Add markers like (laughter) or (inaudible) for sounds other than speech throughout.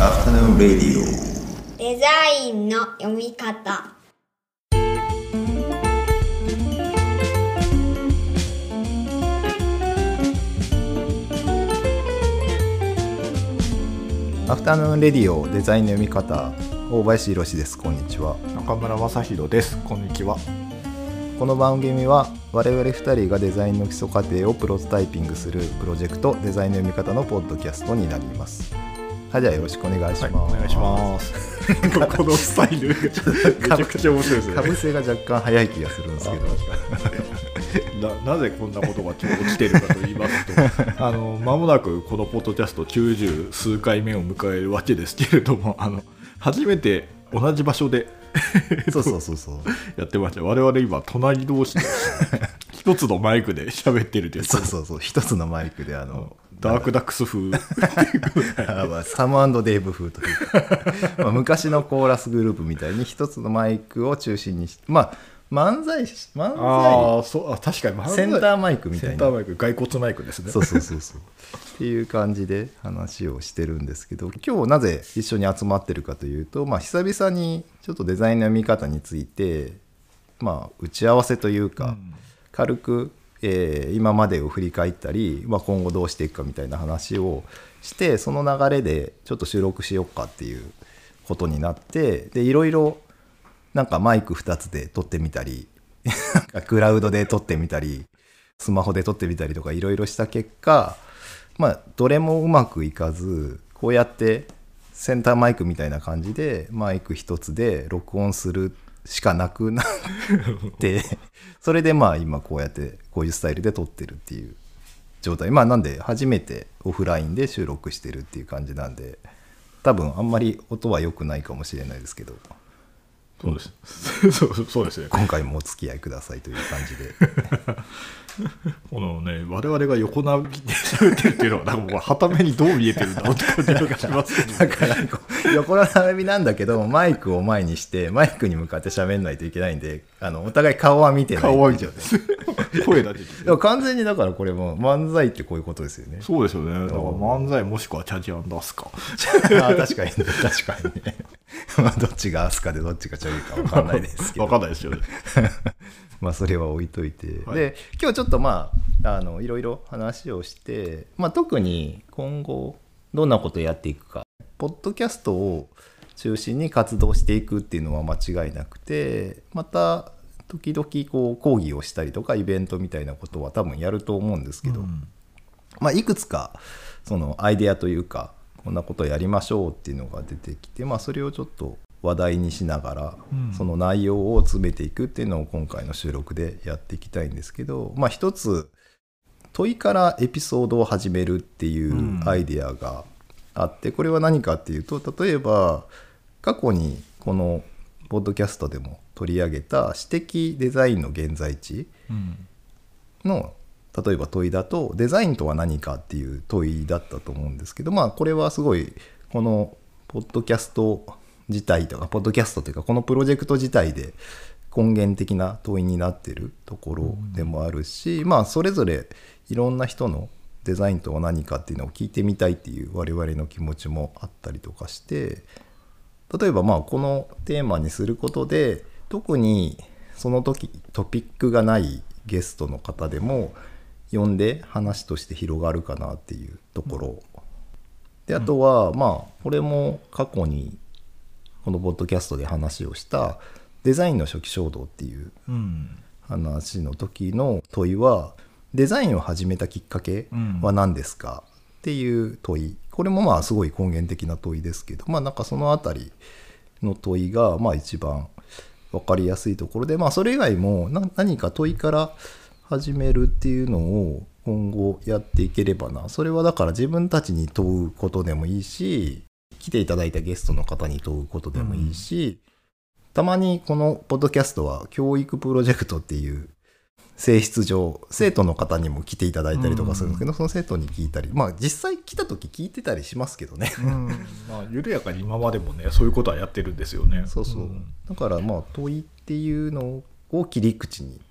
アフタヌーンレディオデザインの読み方。アフタヌーンレディオデザインの読み方。大林博です。こんにちは。中村正弘です。こんにちは。この番組は我々2人がデザインの基礎過程をプロトタイピングするプロジェクトデザインの読み方のポッドキャストになりますはいじゃあよろしくお願いします、はい、お願いします。(laughs) (laughs) このスタイルめちゃくちゃ面白いですね。かぶせが若干早い気がするんですけど。な (laughs) なぜこんなことが起きているかと言いますとあの間もなくこのポッドキャスト90数回目を迎えるわけですけれどもあの初めて同じ場所でそうそうそうそう。やってました。我々今隣同士で一つのマイクで喋ってるという。そうそうそう。一つのマイクであのダークダックス風。(laughs) サムデーブ風というか。まあ昔のコーラスグループみたいに一つのマイクを中心にしてまあ漫才漫才あそうあ確かに。センターマイクみたいな。センターマイク骸骨マイクですね。そうそうそうそう。っていう感じで話をしてるんですけど今日なぜ一緒に集まってるかというと、まあ、久々にちょっとデザインの見方について、まあ、打ち合わせというか、うん、軽く、えー、今までを振り返ったり、まあ、今後どうしていくかみたいな話をしてその流れでちょっと収録しようかっていうことになってでいろいろなんかマイク2つで撮ってみたり (laughs) クラウドで撮ってみたりスマホで撮ってみたりとかいろいろした結果まあどれもうまくいかずこうやってセンターマイクみたいな感じでマイク1つで録音するしかなくなって (laughs) それでまあ今こうやってこういうスタイルで撮ってるっていう状態。まあなんで初めてオフラインで収録してるっていう感じなんで多分あんまり音は良くないかもしれないですけど。そうです。(laughs) そうそうですね。今回もお付き合いくださいという感じで (laughs) (laughs) このね我々が横並びで喋ってるっていうのはなんかもうはためにどう見えてるんだろうって感じがしますけど、だから横並びなんだけどマイクを前にしてマイクに向かって喋んないといけないんであのお互い顔は見てない。顔は見てない。(laughs) 声だけでも完全にだからこれも漫才ってこういうことですよね。そうですよね。だから漫才もしくはチャジアンダスか (laughs) あ確かにね確かにね。まあどっちがアスカでどっちがチャリか分かんないですけど。分かんないですよねまあそれは置いといて、はい、で今日ちょっとまああのいろいろ話をして、まあ、特に今後どんなことやっていくか。ポッドキャストを中心に活動していくっていうのは間違いなくてまた時々こう講義をしたりとかイベントみたいなことは多分やると思うんですけど、うん、まあ、いくつかそのアイデアというかこんなことやりましょうっていうのが出てきて、まあ、それをちょっと話題にしながら、その内容を詰めていくっていうのを今回の収録でやっていきたいんですけど、まあ、一つ問いからエピソードを始めるっていうアイデアがあって、これは何かっていうと例えば過去にこのポッドキャストでも取り上げた私的デザインの現在地の、例えば問いだとデザインとは何かっていう問いだったと思うんですけどまあこれはすごいこのポッドキャスト自体とかポッドキャストというかこのプロジェクト自体で根源的な問いになってるところでもあるし、まあそれぞれいろんな人のデザインとは何かっていうのを聞いてみたいっていう我々の気持ちもあったりとかして例えばまあこのテーマにすることで特にその時トピックがないゲストの方でも呼んで話として広がるかなっていうところ、であとはまあこれも過去にこのポッドキャストで話をしたデザインの初期衝動っていう話の時の問いはデザインを始めたきっかけは何ですか？っていう問い。これもまあすごい根源的な問いですけどまあなんかその辺りの問いがまあ一番分かりやすいところでまあそれ以外も何か問いから始めるっていうのを今後やっていければな。それはだから自分たちに問うことでもいいし来ていただいたゲストの方に問うことでもいいし、うん、たまにこのポッドキャストは教育プロジェクトっていう性質上生徒の方にも来ていただいたりとかするんですけど、うん、その生徒に聞いたり。まあ実際来た時聞いてたりしますけどね、うん、まあ、緩やかに今までもねそういうことはやってるんですよね。そうそう、だからまあ問いっていうのを切り口に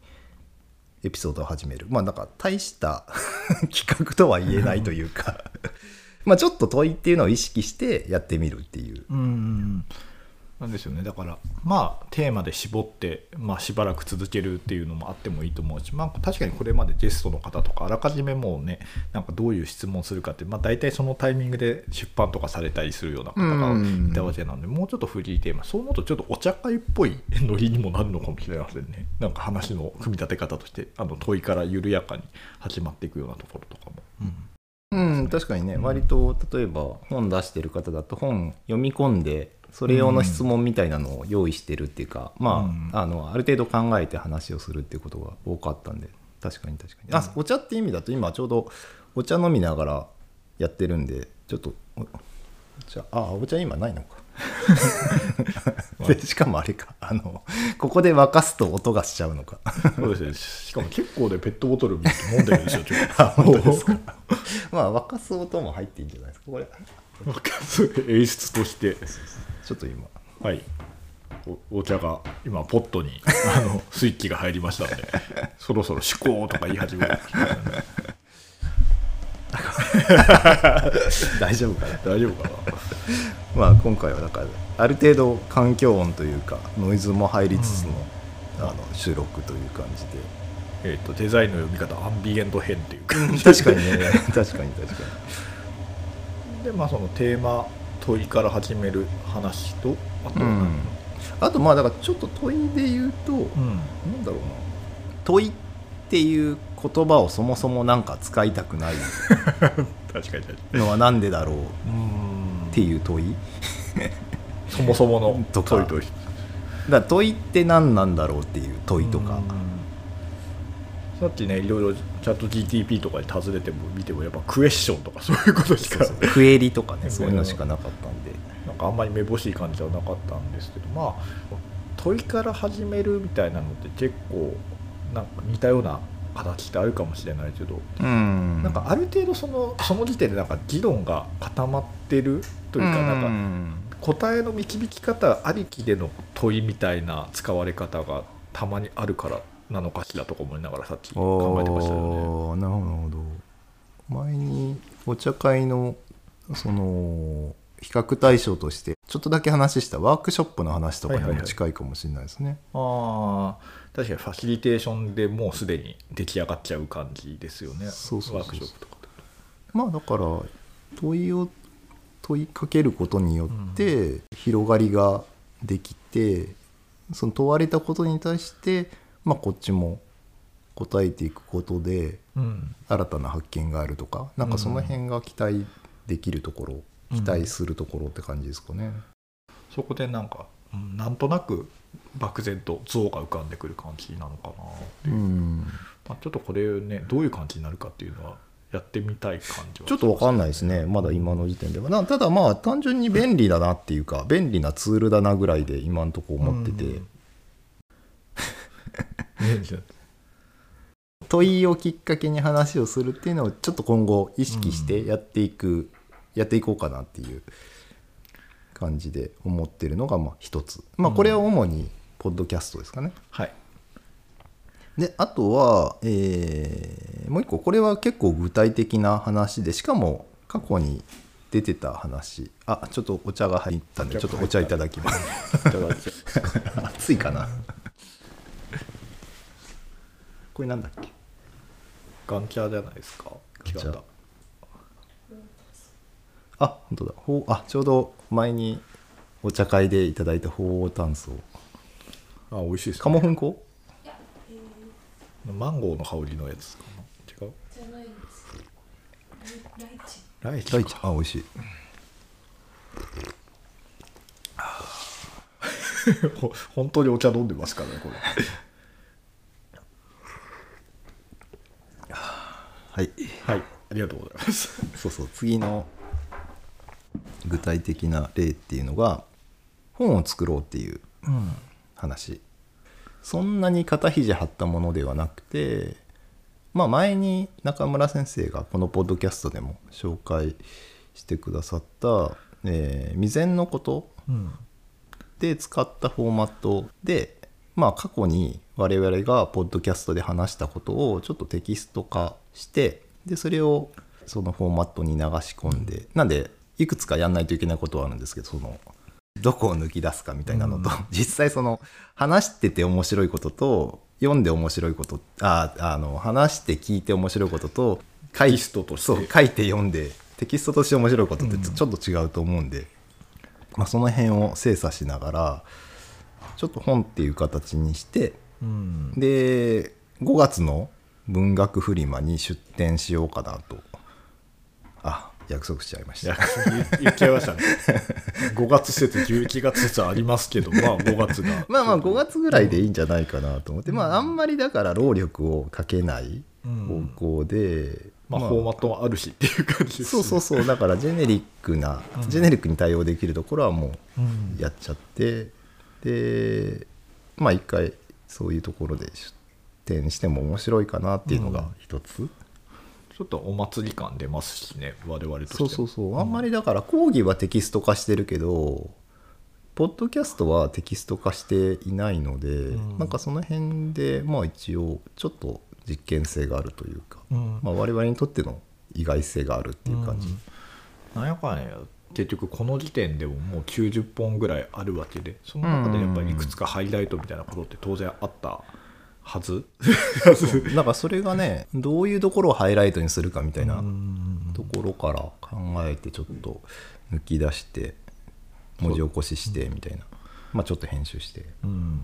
エピソードを始める。まあなんか大した (laughs) 企画とは言えないというかまあちょっと問いっていうのを意識してやってみるっていう。うんなんですよね。だからまあテーマで絞って、まあ、しばらく続けるっていうのもあってもいいと思うし、まあ、確かにこれまでゲストの方とかあらかじめもうねなんかどういう質問するかって、まあ、大体そのタイミングで出版とかされたりするような方がいたわけなんで、もうちょっとフリーテーマ。そう思うとちょっとお茶会っぽいノリにもなるのかもしれませんね。なんか話の組み立て方としてあの問いから緩やかに始まっていくようなところとかも。うん、確かにね、うん。割と例えば本出してる方だと本読み込んでそれ用の質問みたいなのを用意してるっていうか、まあ,、うん。あのある程度考えて話をするっていうことが多かったんで。確かに確かに、あお茶って意味だと今ちょうどお茶飲みながらやってるんでちょっとおお茶あお茶今ないのか (laughs) でしかもあれかあのここで沸かすと音がしちゃうのか。そうですね。しかも結構でペットボトル飲んでるんですよちょっと。(laughs) あ本当ですか？まあ沸かす音も入っていいんじゃないですかこれ。わかる演出として。ちょっと今。はい。おお茶が今ポットにあのスイッチが入りましたのでそろそろ思考とか言い始める (laughs) 大丈夫かな？大丈夫かな？まあ今回はだからある程度環境音というかノイズも入りつつの,、あの収録という感じえっとデザインの読み方アンビエント編っていうか。で確かにね。(laughs) 確かに確かでまあそのテーマ問いから始める話とあとに、うん、あとまあだからちょっと問いで言うと、うん。なんだろうな。問いっていう言葉をそもそもなんか使いたくない。(laughs) のはなんでだろう。っうんていう問い。そもそもの。とか。問いとしてだ問いって何なんだろうっていう問いとか、さっきねいろいろチャット GTP とかに尋ねても見てもやっぱクエスチョンとかそういうことしか。クエリとかねそういうのしかなかったんで。なんかあんまりめぼしい感じではなかったんですけどまあ問いから始めるみたいなのって結構なんか似たような形ってあるかもしれないけど、うん。なんかある程度そのその時点でなんか議論が固まってるというかなんかん答えの導き方ありきでの問いみたいな使われ方がたまにあるからなのかしらとか思いながらさっき考えてましたよね。なるほど。前にお茶会のその比較対象としてちょっとだけ話したワークショップの話とかにもはいはいはい。近いかもしれないですね。ああ確かにファシリテーションでもうすでに出来上がっちゃう感じですよね。そうそうワークショップとかで。まあだから問いを問いかけることによって広がりができて、その問われたことに対して、まあ、こっちも答えていくことでうん。新たな発見があるとかなんかその辺が期待できるところ、うん。期待するところって感じですかね。そこでなんか、うんなんとなく漠然と像が浮かんでくる感じなのかなっていう、うん。まあ、ちょっとこれねどういう感じになるかっていうのはやってみたい感じはちょっとわかんないですねまだ今の時点では。なただまあ単純に便利だなっていうか便利なツールだなぐらいで今のところ思ってて、うん。ね (laughs) 問いをきっかけに話をするっていうのをちょっと今後意識してやっていく、やっていこうかなっていう感じで思ってるのがまあ一つ。まあこれは主にポッドキャストですかね、はい。であとは、えーもう一個これは結構具体的な話でしかも過去に出てた話。あちょっとお茶が入ったんでちょっとお茶いただきます。(laughs) 熱いかな。これなんだっけ？ガンチャーじゃないですか？違ガンチャー。ったあ本当だ。ほうあちょうど前にお茶会でいただいた鳳凰炭素。あ美味しいですね。鴨粉粉？マンゴーの香りのやつかな？違う？じゃないです。ライチ。ライチ。あ美味しい。(laughs) ほ本当にお茶飲んでますからねこれ。(laughs) はい。はい。ありがとうございます。そうそう。次の具体的な例っていうのが本を作ろうっていううんそんなに肩肘張ったものではなくてまあ前に中村先生がこのポッドキャストでも紹介してくださった、えー未然のことで使ったフォーマットでまあ過去に我々がポッドキャストで話したことをちょっとテキスト化してでそれをそのフォーマットに流し込んで、なんでいくつかやんないといけないことはあるんですけどそのどこを抜き出すかみたいなのと、うん。実際その話してて面白いことと読んで面白いことああの話して聞いて面白いことと書いとそう書いて読んでテキストとして面白いことってうん。ちょっと違うと思うんで、まあ、その辺を精査しながらちょっと本っていう形にしてうん。で5月の文学フリマに出展しようかなと。あ約束しちゃいました。言言っちゃいましたね。(laughs) 5月説11月説ありますけどまあ5月が。(laughs) まあまあ5月ぐらいでいいんじゃないかなと思って、まああんまりだから労力をかけないうん。方向で、まあ、フォーマットもあるしっていう感じですそうそうそう。だからジェネリックな、うん。ジェネリックに対応できるところはもうん。うやっちゃってでまあ一回そういうところで出展しても面白いかなっていうのが一つ、ちょっとお祭り感出ますしね我々として。そうそうそう。あんまりだから講義はテキスト化してるけどポッドキャストはテキスト化していないので、うん。なんかその辺でまあ一応ちょっと実験性があるというか、うん。まあ、我々にとっての意外性があるっていう感じ、うん。なんやかんや結局この時点でももう90本ぐらいあるわけでその中でやっぱりいくつかハイライトみたいなことって当然あったはず？なんかそれがねどういうところをハイライトにするかみたいなうん。ところから考えてちょっと抜き出して文字起こししてみたいな、まあちょっと編集して。うん。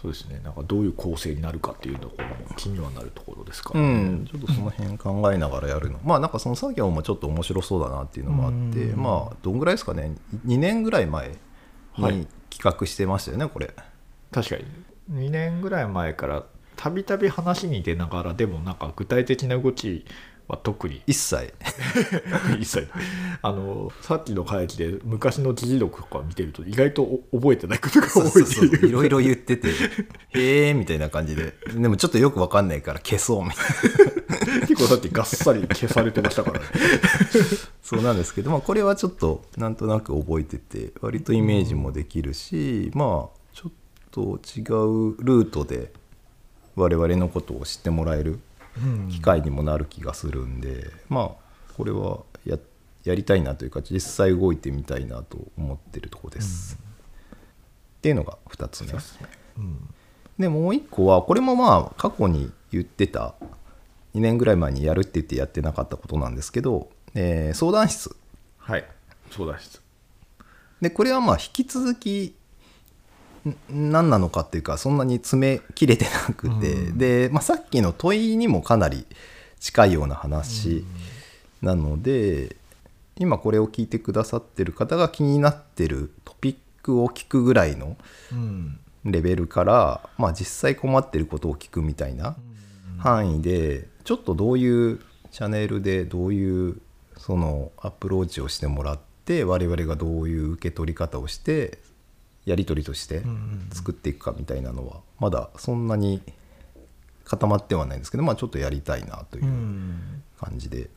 そうですね。なんかどういう構成になるかっていうところも気にはなるところですからうね、ん、ちょっとその辺考えながらやるの、まあなんかその作業もちょっと面白そうだなっていうのもあって、うん。まあどんぐらいですかね？2年ぐらい前はい。に企画してましたよねこれ。確かに2年ぐらい前からたびたび話に出ながらでもなんか具体的な動きは特に一切。(laughs) 一切。あのさっきの会議で昔の議事録とか見てると意外とお覚えてないことが多いそうそういろいろ言ってて (laughs) へえみたいな感じで。でもちょっとよくわかんないから消そうみたいな。(laughs) 結構だってがっさり消されてましたからね。そうなんですけど、まあ、これはちょっとなんとなく覚えてて割とイメージもできるし、まあと違うルートで我々のことを知ってもらえる機会にもなる気がするんで、まあこれはややりたいなというか実際動いてみたいなと思ってるとこです。っていうのが2つ目。うん。でもう1個はこれもまあ過去に言ってた2年ぐらい前にやるって言ってやってなかったことなんですけど、えー相談室。はい。そうだしでこれはまあ引き続きん何なのかっていうかそんなに詰め切れてなくて、うん。で、まあ、さっきの問いにもかなり近いような話なので、今これを聞いてくださってる方が気になってるトピックを聞くぐらいのうん。レベルから、まあ、実際困ってることを聞くみたいな範囲でちょっとどういうチャンネルでどういうそのアプローチをしてもらって我々がどういう受け取り方をしてやり取りとして作っていくかみたいなのはまだそんなに固まってはないんですけど、まあ、ちょっとやりたいなといううん。感じで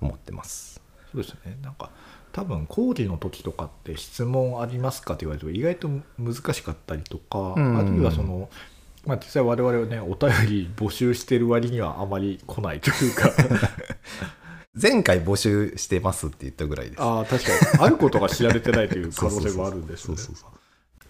思ってます。そうですね。なんか多分講義の時とかって質問ありますかって言われると意外と難しかったりとか、うん。あるいはその、まあ、実際我々はねお便り募集してる割にはあまり来ないというか (laughs) 前回募集してますって言ったぐらいです。ああ確かに。あることが知られてないという (laughs) 可能性もあるんですね。そうそうそう。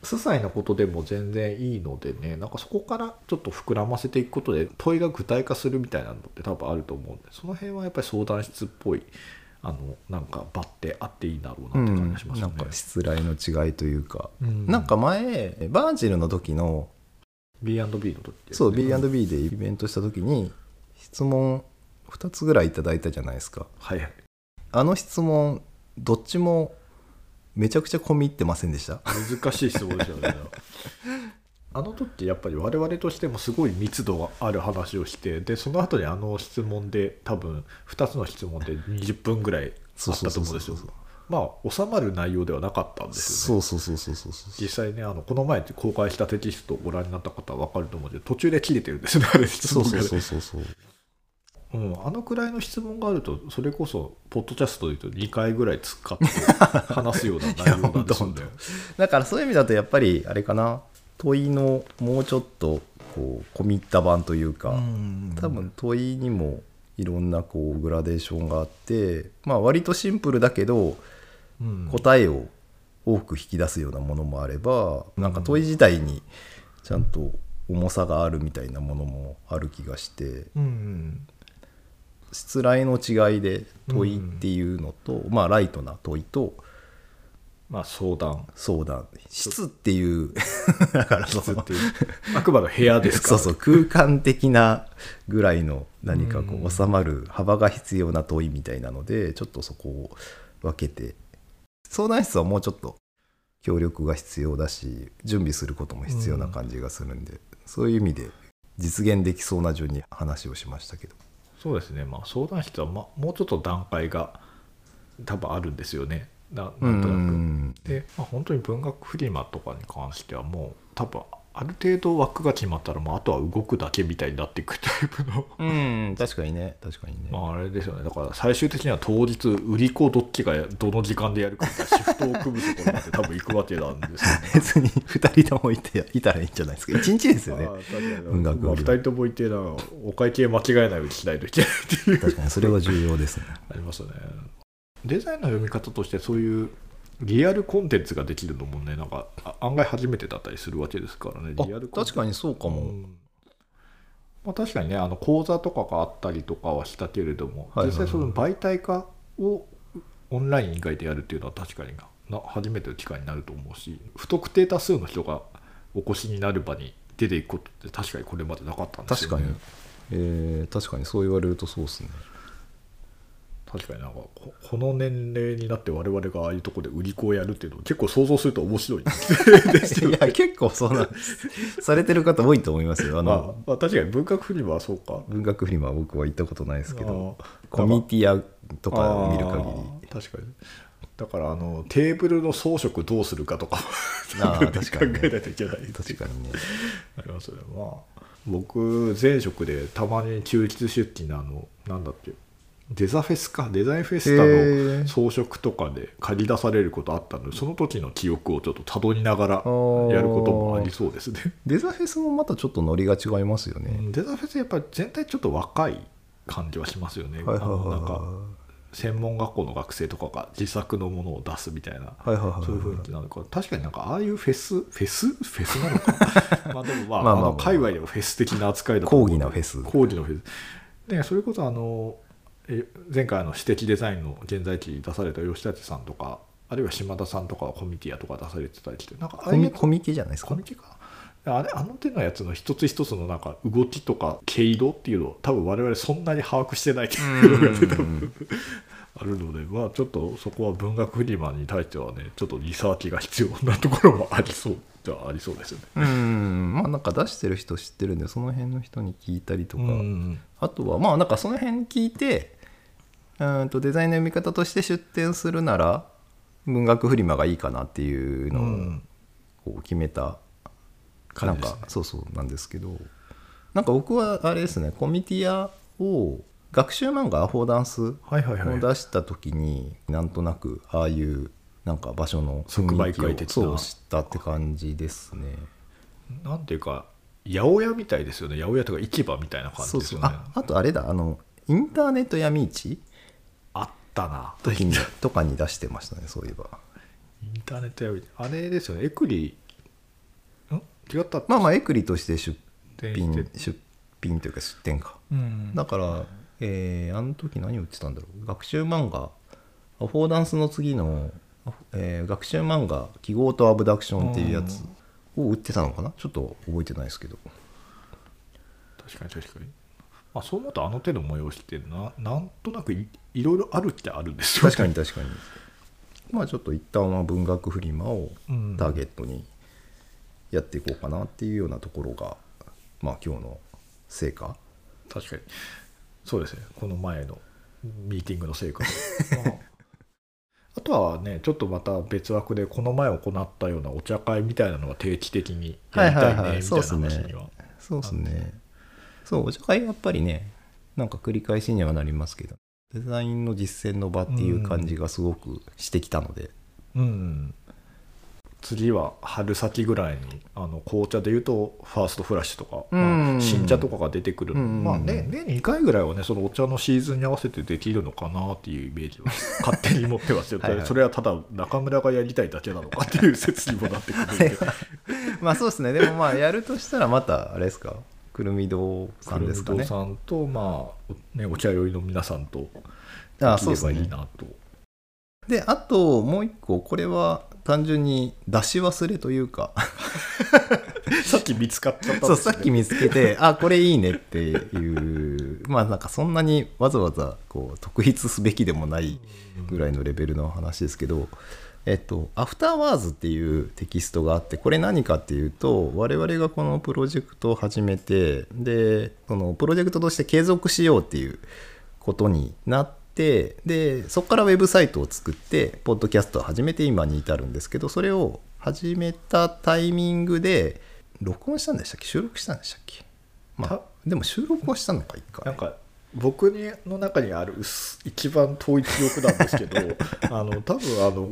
些細なことでも全然いいのでねなんかそこからちょっと膨らませていくことで問いが具体化するみたいなのって多分あると思うんでその辺はやっぱり相談室っぽいあのなんか場ってあっていいだろうなって感じがしますよねなんか。失礼の違いというか、うん。なんか前バージルの時の B&B の時ね。そう B&B でイベントした時に質問2つぐらいいただいたじゃないですか。はいはい。あの質問どっちもめちゃくちゃ込み入ってませんでした？難しい質問ですよね。(laughs) あの時やっぱり我々としてもすごい密度がある話をしてでその後にあの質問で多分2つの質問で20分ぐらいあったと思うんですよ。まあ収まる内容ではなかったんですよね。そうそうそうそうそう実際ねあのこの前公開したテキストをご覧になった方は分かると思うんで途中で切れてるんですねあれ質そうそうそうそうそううん、あのくらいの質問があるとそれこそポッドキャストで言うと2回ぐらい使って (laughs) 話すような内容なんですよね。だからそういう意味だとやっぱりあれかな問いのもうちょっとこう込み入った版というか、多分問いにも入いろんなこうグラデーションがあってまあ割とシンプルだけどうん。答えを多く引き出すようなものもあればなんか問い自体にちゃんと重さがあるみたいなものもある気がして。うん失礼の違いで問いっていうのと、まあライトな問いとまあ相談。相談。質っていうだから質っていう。あくまで部屋ですから。(laughs) そうそう空間的なぐらいの何かこうん。う収まる幅が必要な問いみたいなのでちょっとそこを分けて。相談室はもうちょっと協力が必要だし準備することも必要な感じがするんで、そういう意味で実現できそうな順に話をしましたけどそうですね。まあ相談室は、ま、もうちょっと段階が多分あるんですよね。ななんとなく、うん。で、まあ、本当に文学フリマとかに関してはもう多分ある程度枠が決まったらもうあとは動くだけみたいになっていくタイプの。うん確かにね。確かにね、まああれですよね。だから最終的には当日売り子どっちがどの時間でやるかみたいなシフトを組むところまで多分行くわけなんですよね。別に2人ともいていたらいいんじゃないですか。1日ですよね。ああ確かに。文学まあ、2人ともいてなお会計間違えないようにしないといけないっていう。確かにそれは重要ですね。ありますよね。デザインの読み方としてそういうリアルコンテンツができるのもねなんかあ案外初めてだったりするわけですからねあリアル確かにそうかも、うん。まあ、確かにねあの講座とかがあったりとかはしたけれども、はいはいはい。実際その媒体化をオンライン以外でやるっていうのは確かにな初めての機会になると思うし不特定多数の人がお越しになる場に出ていくことって確かにこれまでなかったんですよね。確かに、えー確かにそう言われるとそうですね確かになんかここの年齢になって我々がああいうところで売り子をやるっていうのを結構想像すると面白い。ですよいや結構そうなんです。されてる方多いと思いますよ。あまあの、まあ確かに文学フリマはそうか。文学フリマは僕は行ったことないですけどコミュニティアとかを見る限あー確かに。だからあのテーブルの装飾どうするかとか考えないといけないり確かにね。ありますよね。まあ僕前職でたまに休日出勤のあのなんだっけデザフェスか。デザインフェスタへのー。装飾とかで借り出されることあったの。でその時の記憶をちょっとたどりながらやることもありそうですね。デザフェスもまたちょっとノリが違いますよね、デザフェスやっぱり全体ちょっと若い感じはしますよね、はいはいあのなんかは専門学校の学生とかが自作のものを出すみたいな、いはいはいはいはい。そういう雰囲気なのか。確かになんかああいうフェスフェスフェスなのか。(laughs) まあでもまあまあまあまああ。の界隈でもフェス的な扱いだと思う講義のフェス。講義のフェス。でそれこそあのえ前回あの私的デザインの現在地に出された吉立さんとかあるいは島田さんとかはコミティアとか出されてたりしてなんかコミコミケじゃないですか？コミケかな。あれあの手のやつの一つ一つのなんか動きとか毛色っていうのを多分我々そんなに把握してないっていうのがね多分あるのでまあちょっとそこは文学フリマに対してはねちょっとリサーチが必要なところもありそうじゃありそうですよね。うん。まあなんか出してる人知ってるんでその辺の人に聞いたりとか、うんあとはまあなんかその辺聞いてうんとデザインの読み方として出展するなら文学フリマがいいかなっていうのを決めた、なんかそうそうなんですけどなんか僕はあれですねコミティアを学習漫画アフォーダンスを。出した時になんとなくああいうなんか場所の雰囲気をそう知ったって感じですね。なんていうか八百屋みたいですよね。八百屋とか市場みたいな感じですよね。ああとあれだ。あのインターネット闇市あったな。時にとかに出してましたねそういえば。インターネットやあれですよね。エクリ。ん？違ったまあまあエクリとして出品出出品というか出店か。うん。だから、えーあの時何を売ってたんだろう。学習漫画。アフォーダンスの次の、えー学習漫画「記号とアブダクション」っていうやつを売ってたのかな？ちょっと覚えてないですけど。確かに確かに、まあ、そう思うとあの手の催しってななんとなくいいろいろあるってあるんですよ確かに確かに。(laughs) まあちょっと一旦は文学フリマをうん。ターゲットにやっていこうかなっていうようなところが、まあ今日の成果。確かに。そうですね。この前のミーティングの成果、ま (laughs) ああとはねちょっとまた別枠でこの前行ったようなお茶会みたいなのが定期的にやりたいねみたいな話にねはそうですね。そうお茶会やっぱりねなんか繰り返しにはなりますけどデザインの実践の場っていう感じがすごくしてきたので、うん次は春先ぐらいにあの紅茶でいうとファーストフラッシュとか、うん。まあ、新茶とかが出てくる。まあね年2回ぐらいはねそのお茶のシーズンに合わせてできるのかなっていうイメージは (laughs) 勝手に持ってますよ。はいはい。それはただ中村がやりたいだけなのかっていう説にもなってくるんで。(laughs) まあそうですね。でもまあやるとしたらまたあれですか？くるみ堂さんですかね。黒さんとまあねお茶酔いの皆さんとあできればいいなと。であともう一個これは単純に出し忘れというか。(laughs) さっき見つかっちゃったんそうです、ね、さっき見つけてあこれいいねっていう。まあなんかそんなにわざわざこう特筆すべきでもないぐらいのレベルの話ですけど、えっと、アフターワーズっていうテキストがあってこれ何かっていうと我々がこのプロジェクトを始めてでそのプロジェクトとして継続しようっていうことになってでそこからウェブサイトを作ってポッドキャストを始めて今に至るんですけどそれを始めたタイミングで録音したんでしたっけ？収録したんでしたっけ？まあたでも収録はしたのか一回。なんか僕にの中にある薄一番遠い記憶なんですけど (laughs) あの多分あの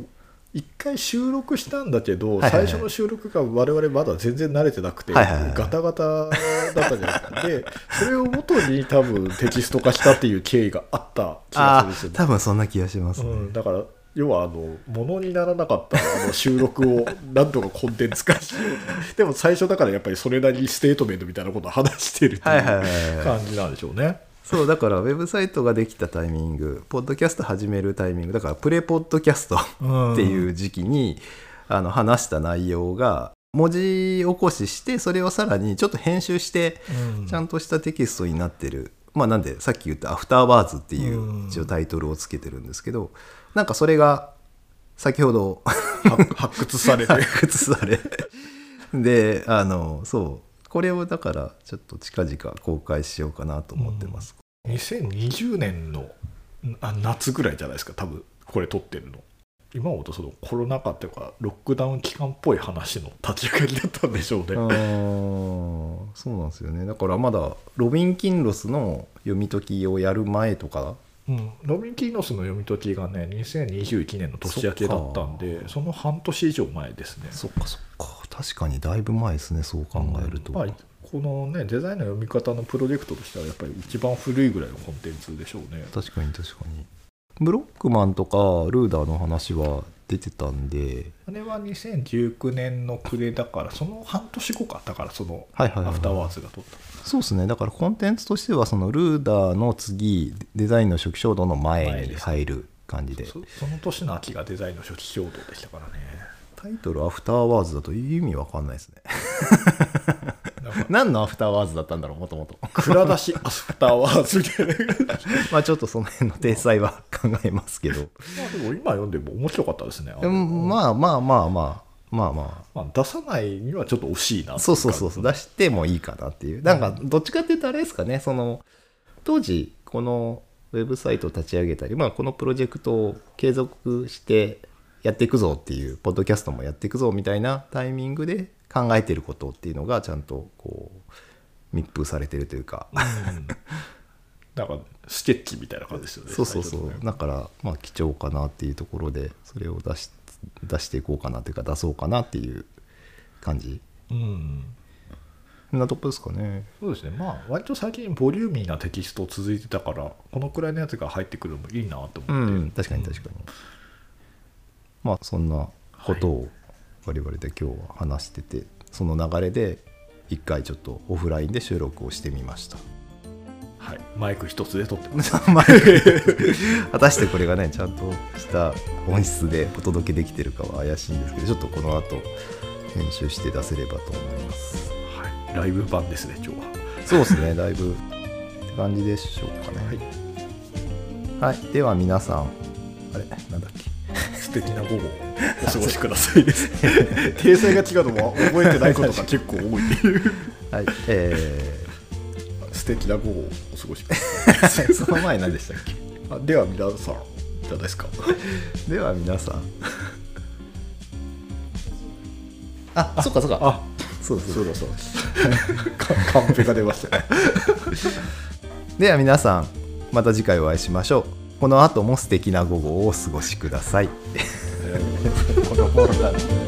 一回収録したんだけど、最初の収録が我々まだ全然慣れてなくて、ガタガタだったじゃないですか。でそれを元に多分テキスト化したっていう経緯があった気がするんですよね。多分そんな気がしますね、うん、だから要はあの物にならなかったあの収録をなんとかコンテンツ化しようとでも最初だからやっぱりそれなりにステートメントみたいなことを話してるってはいうはい。感じなんでしょうね。そうだからウェブサイトができたタイミングポッドキャスト始めるタイミングだからプレポッドキャストうん。っていう時期に、あの話した内容が文字起こししてそれをさらにちょっと編集してうん。ちゃんとしたテキストになってる、まあなんでさっき言った「アフターワーズ」っていううん。一応タイトルをつけてるんですけどなんかそれが先ほど発発掘されて。(laughs) 発掘されであのそうこれをだからちょっと近々公開しようかなと思ってます、2020年のあ夏ぐらいじゃないですか多分これ撮ってるの。今思うとそのコロナ禍っていうかロックダウン期間っぽい話の立ち上がりだったんでしょうね、そうなんですよね。だからまだロビン・キンロスの読み解きをやる前とか？うん、ロビン・キーノスの読み解きがね2021年の年明けだったんでその半年以上前ですね。そっかそっか確かにだいぶ前ですねそう考えると、まあ、このねデザインの読み方のプロジェクトとしてはやっぱり一番古いぐらいのコンテンツでしょうね。確かに確かに。ブロックマンとかルーダーの話は出てたんで。あれは2019年の暮れだからその半年後か。だからその afterwords が撮った。そうですね。だからコンテンツとしてはそのルーダーの次デザインの初期衝動の前に入る感じで。そその年の秋がデザインの初期衝動でしたからねタイトル「アフターワーズ」だと意味わかんないですね。(laughs) 何の afterwords だったんだろうもともと。蔵出し afterwords。みたいなまあちょっとその辺の体裁は考えますけど。まあでも今読んでも面白かったですねあでの。もまあまあまあまあまあままあ、出さないにはちょっと惜しいなあそうそうそうそう出してもいいかなっていう。なんかどっちかっていうとあれですかねその当時このウェブサイトを立ち上げたり、まあ、このプロジェクトを継続してやっていくぞっていうポッドキャストもやっていくぞみたいなタイミングで考えてることっていうのがちゃんとこう密封されてるというか。うん。なんかスケッチみたいな感じですよね。そうそうそう。だからまあ貴重かなっていうところでそれを出し出していこうかなというか出そうかなっていう感じ。うん。なとこですかね。そうですね。まあ割と最近ボリューミーなテキスト続いてたからこのくらいのやつが入ってくるのもいいなとう思って、ん。確かに確かに、まあそんなことを我々で今日は話してて、その流れで一回ちょっとオフラインで収録をしてみました。はい、マイク一つで撮ってます。(laughs) マイク。(laughs) 果たしてこれがねちゃんとした音質でお届けできてるかは怪しいんですけどちょっとこの後編集して出せればと思います。はい、ライブ版ですね今日は。そうですね。だいぶって感じでしょうかね。はい、では皆さん。あれ？なんだっけ？素敵な午後を (laughs) お過ごしくださいです。訂正が違うのも (laughs) 覚えてないことが結構多いっていう。はいえ素敵な午後をお過ごしください。(laughs) ー、その前何でしたっけあでは皆さんいかがですか？では皆さん。あそっかそっか。あそうそうそう。だそうカンペが出ましたね。では皆さんまた次回お会いしましょうこの後も素敵な午後をお過ごしください。この頃だね。